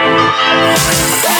Bye.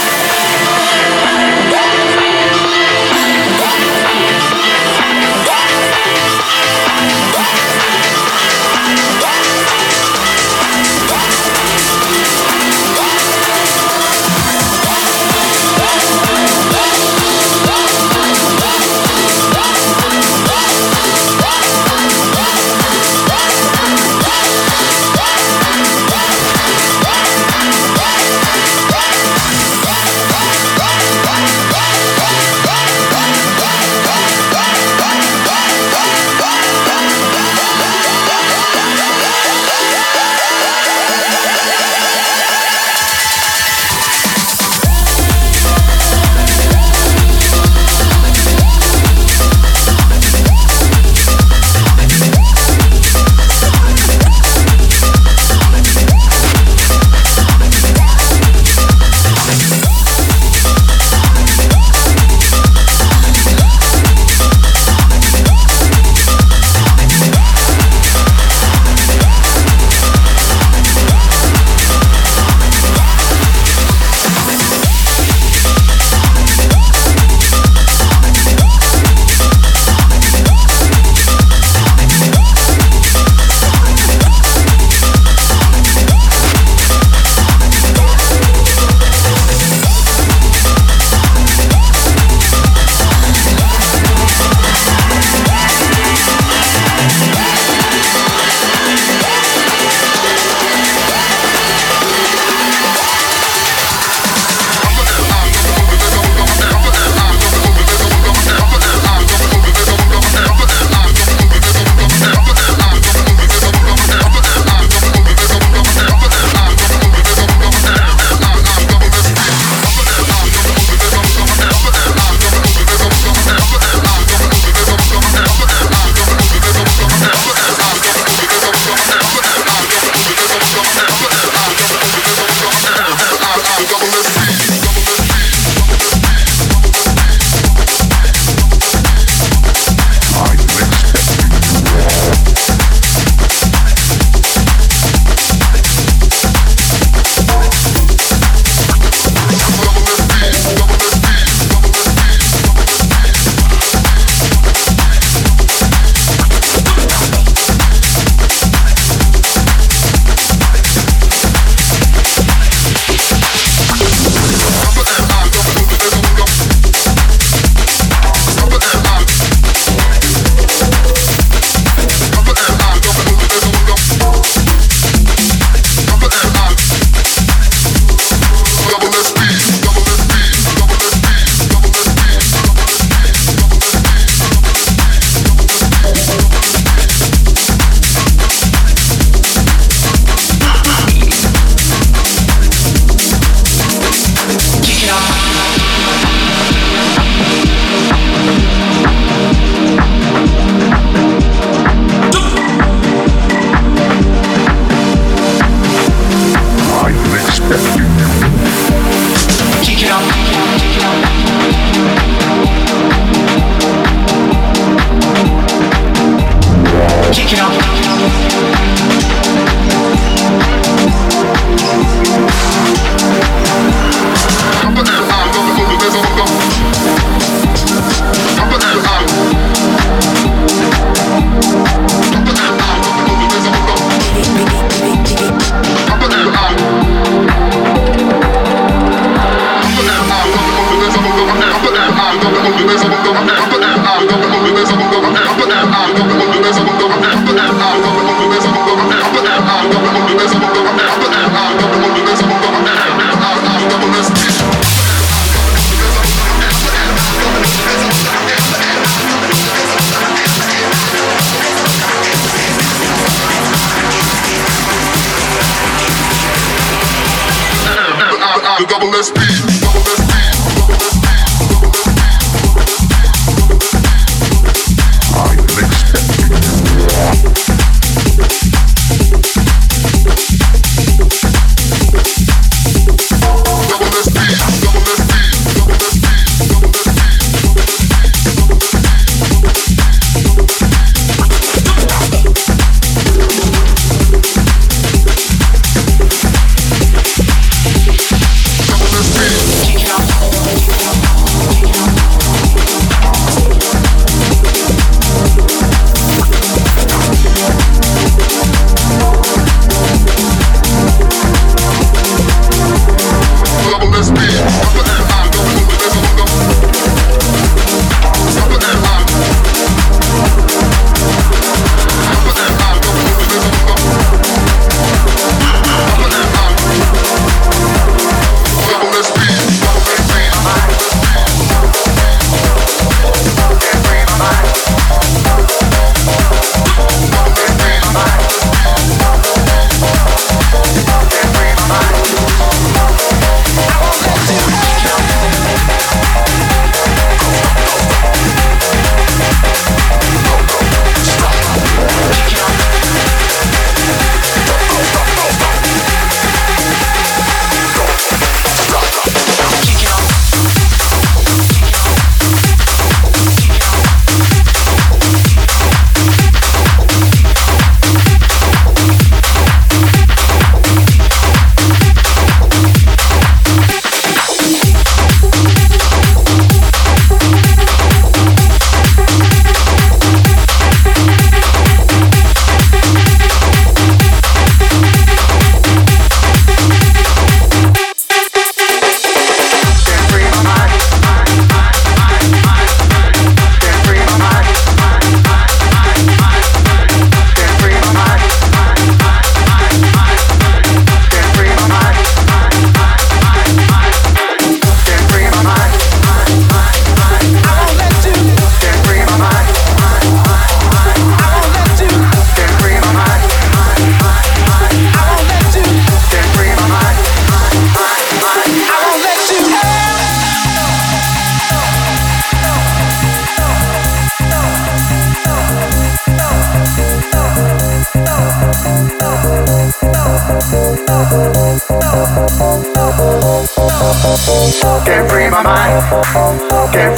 you know.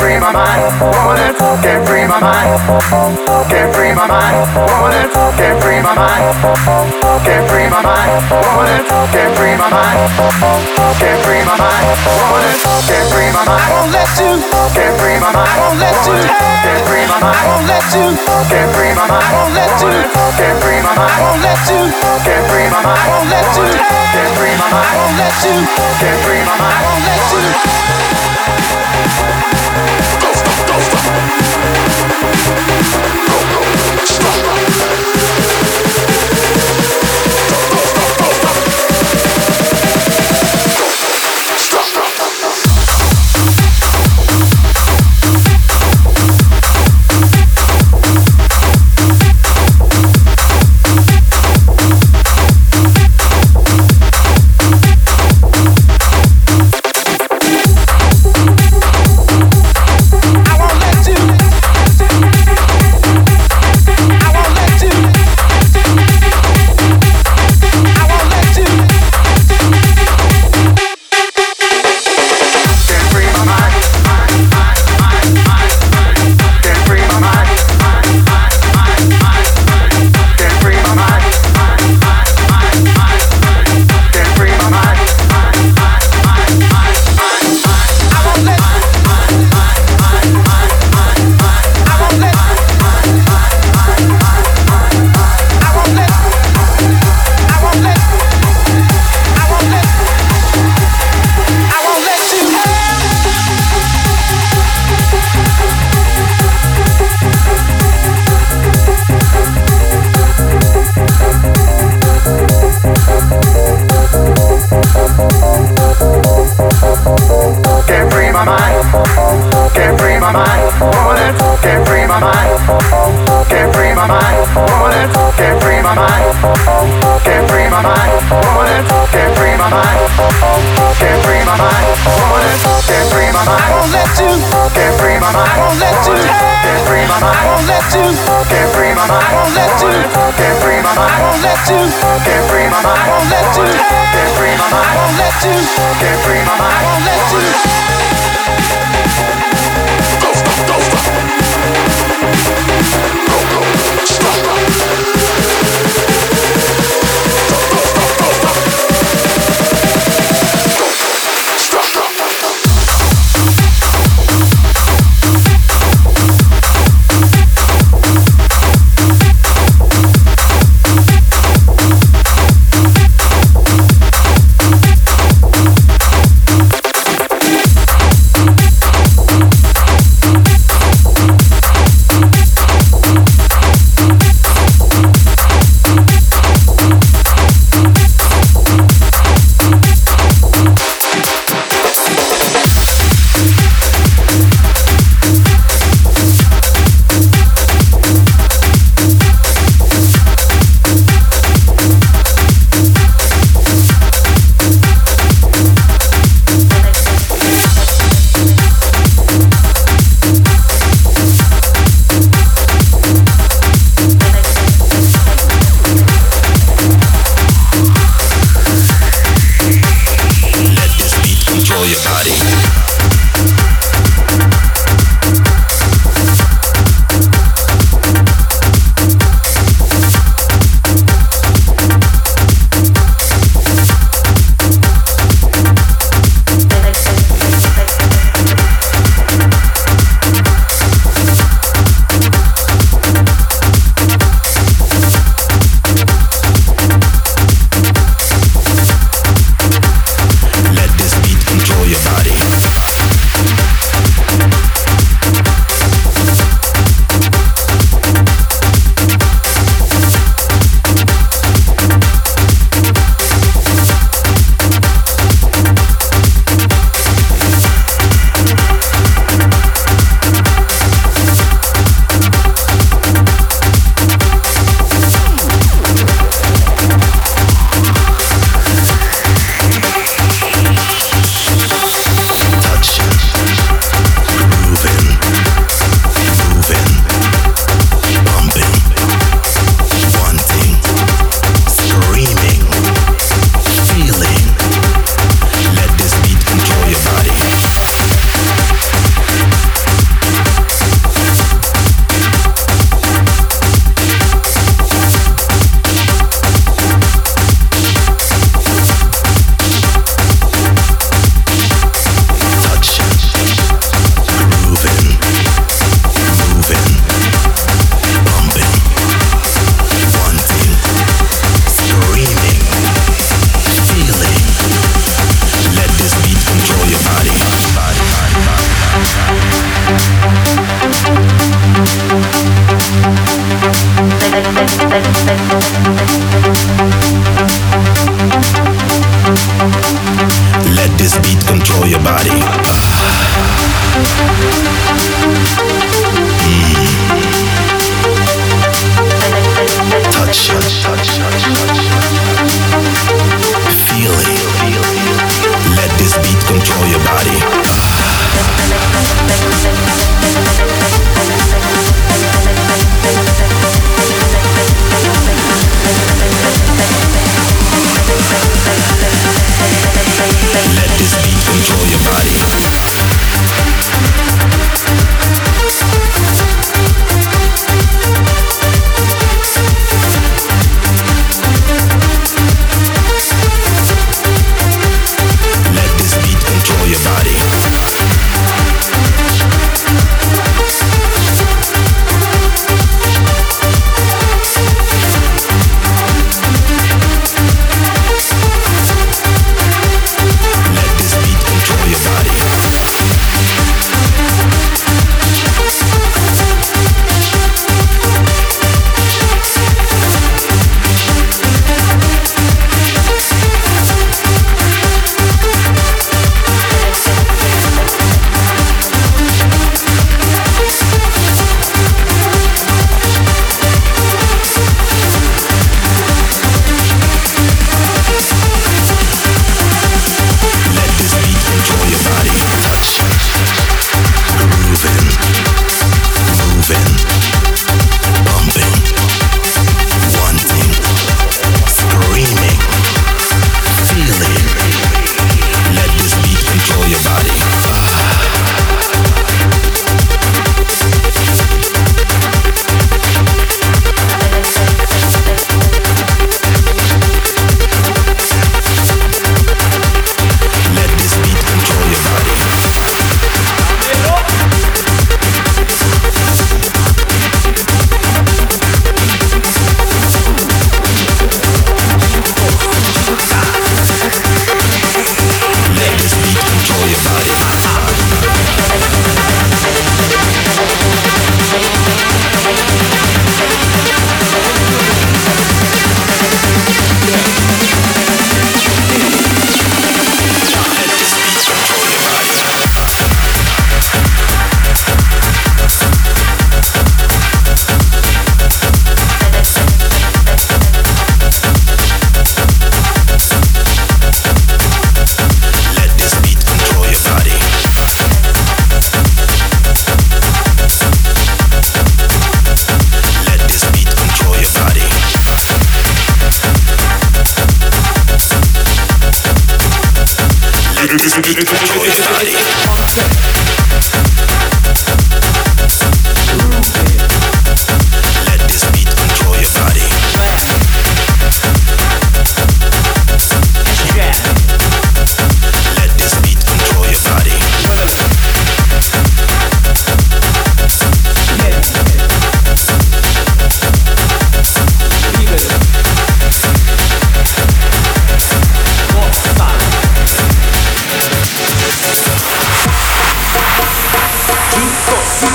free my mind. Woman, can't free my mind. Can't free my mind. Woman, can't free my mind. Can't free my mind. Woman, can't free my mind. Can't free my mind. Woman, can't free my mind. I won't let you. Can't free my mind. I won't let you. Can't free my mind. I won't let you. Can't free my mind. I won't let you. Can't free my mind. I won't let you. Can't free my mind. I won't let you. Can't free my mind. I won't let you. Can't free my mind. I won't let you. Won't let you. Can't free my mind. I won't let you. Can't free my mind. I won't let you. Can't free my mind. I won't let you. Can't free my mind. I won't let you. Can't free my mind. I won't let you.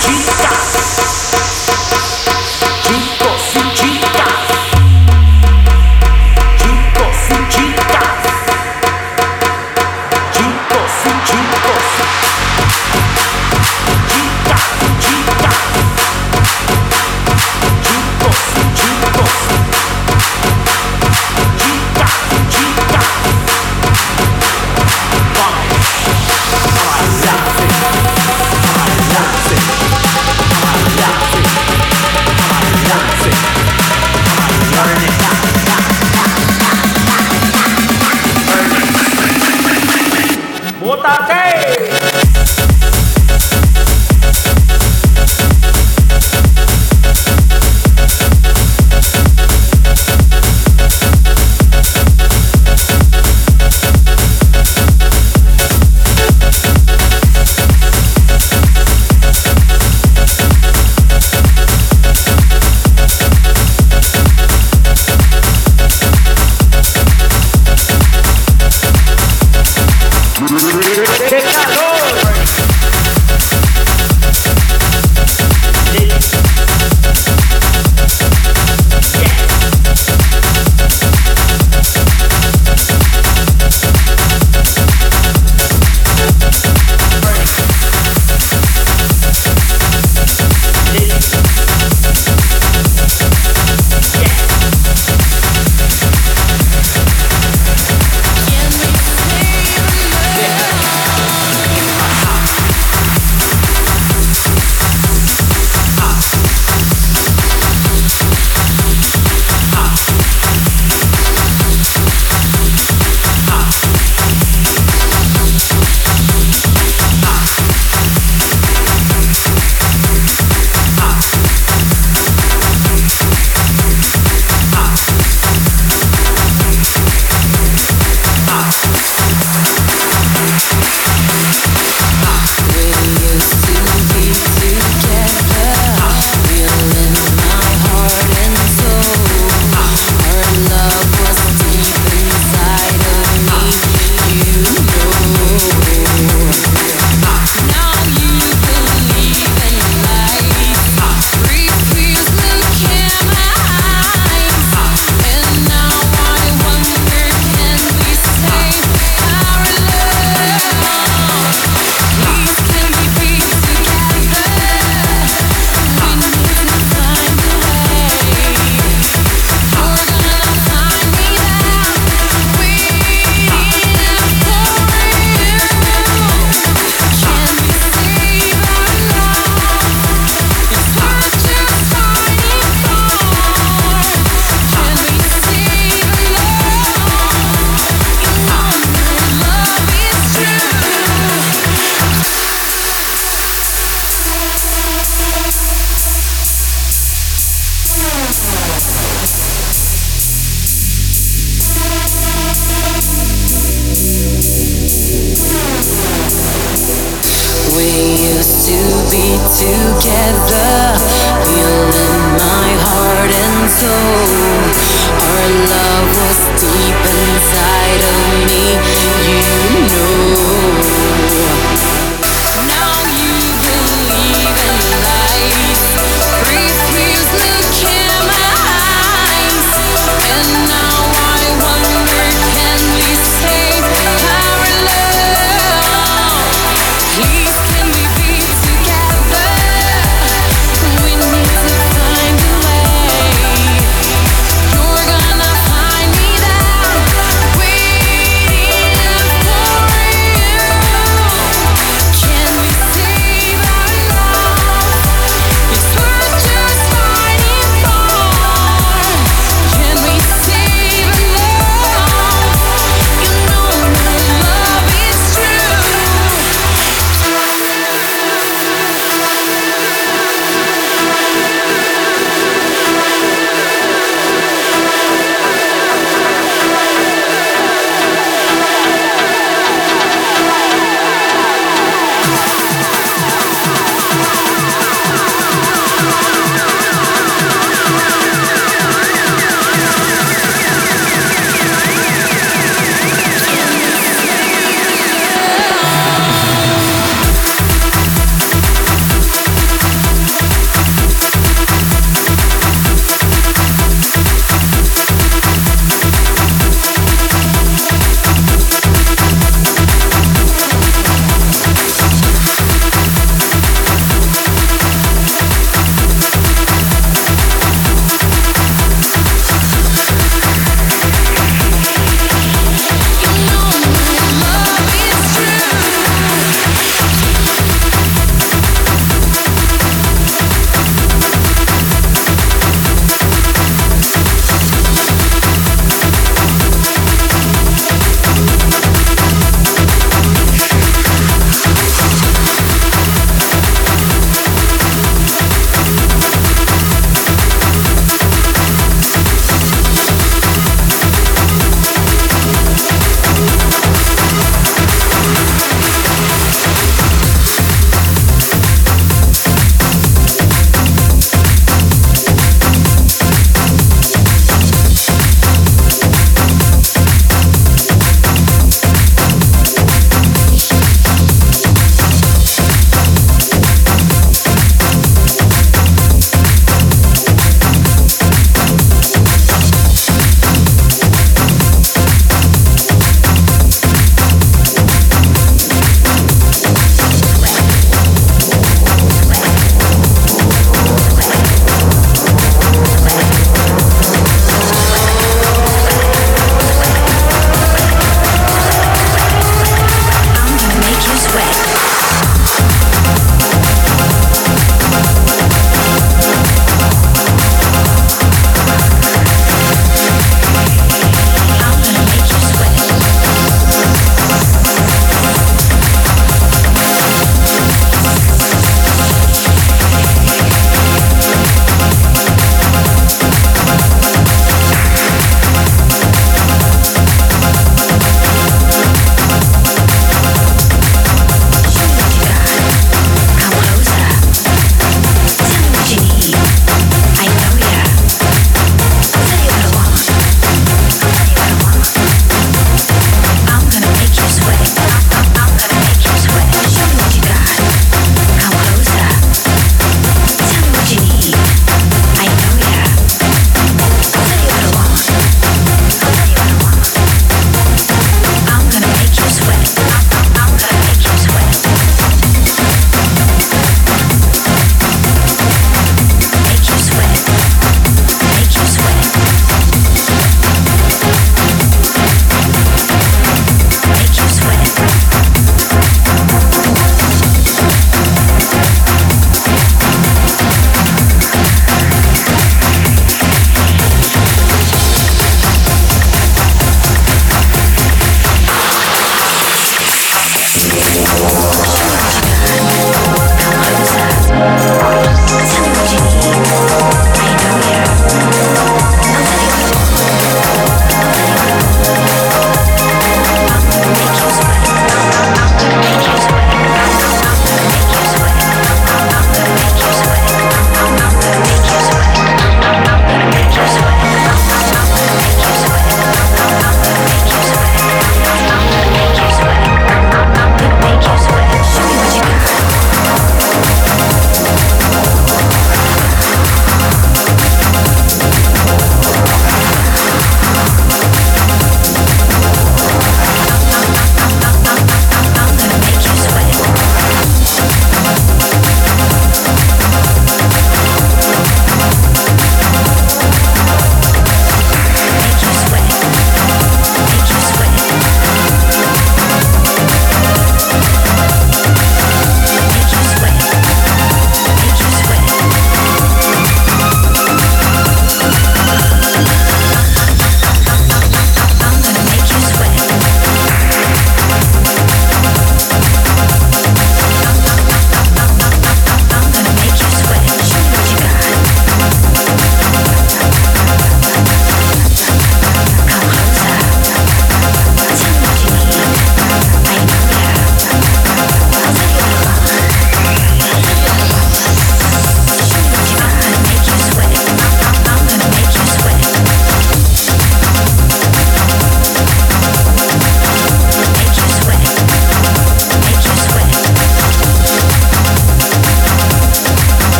Jesus.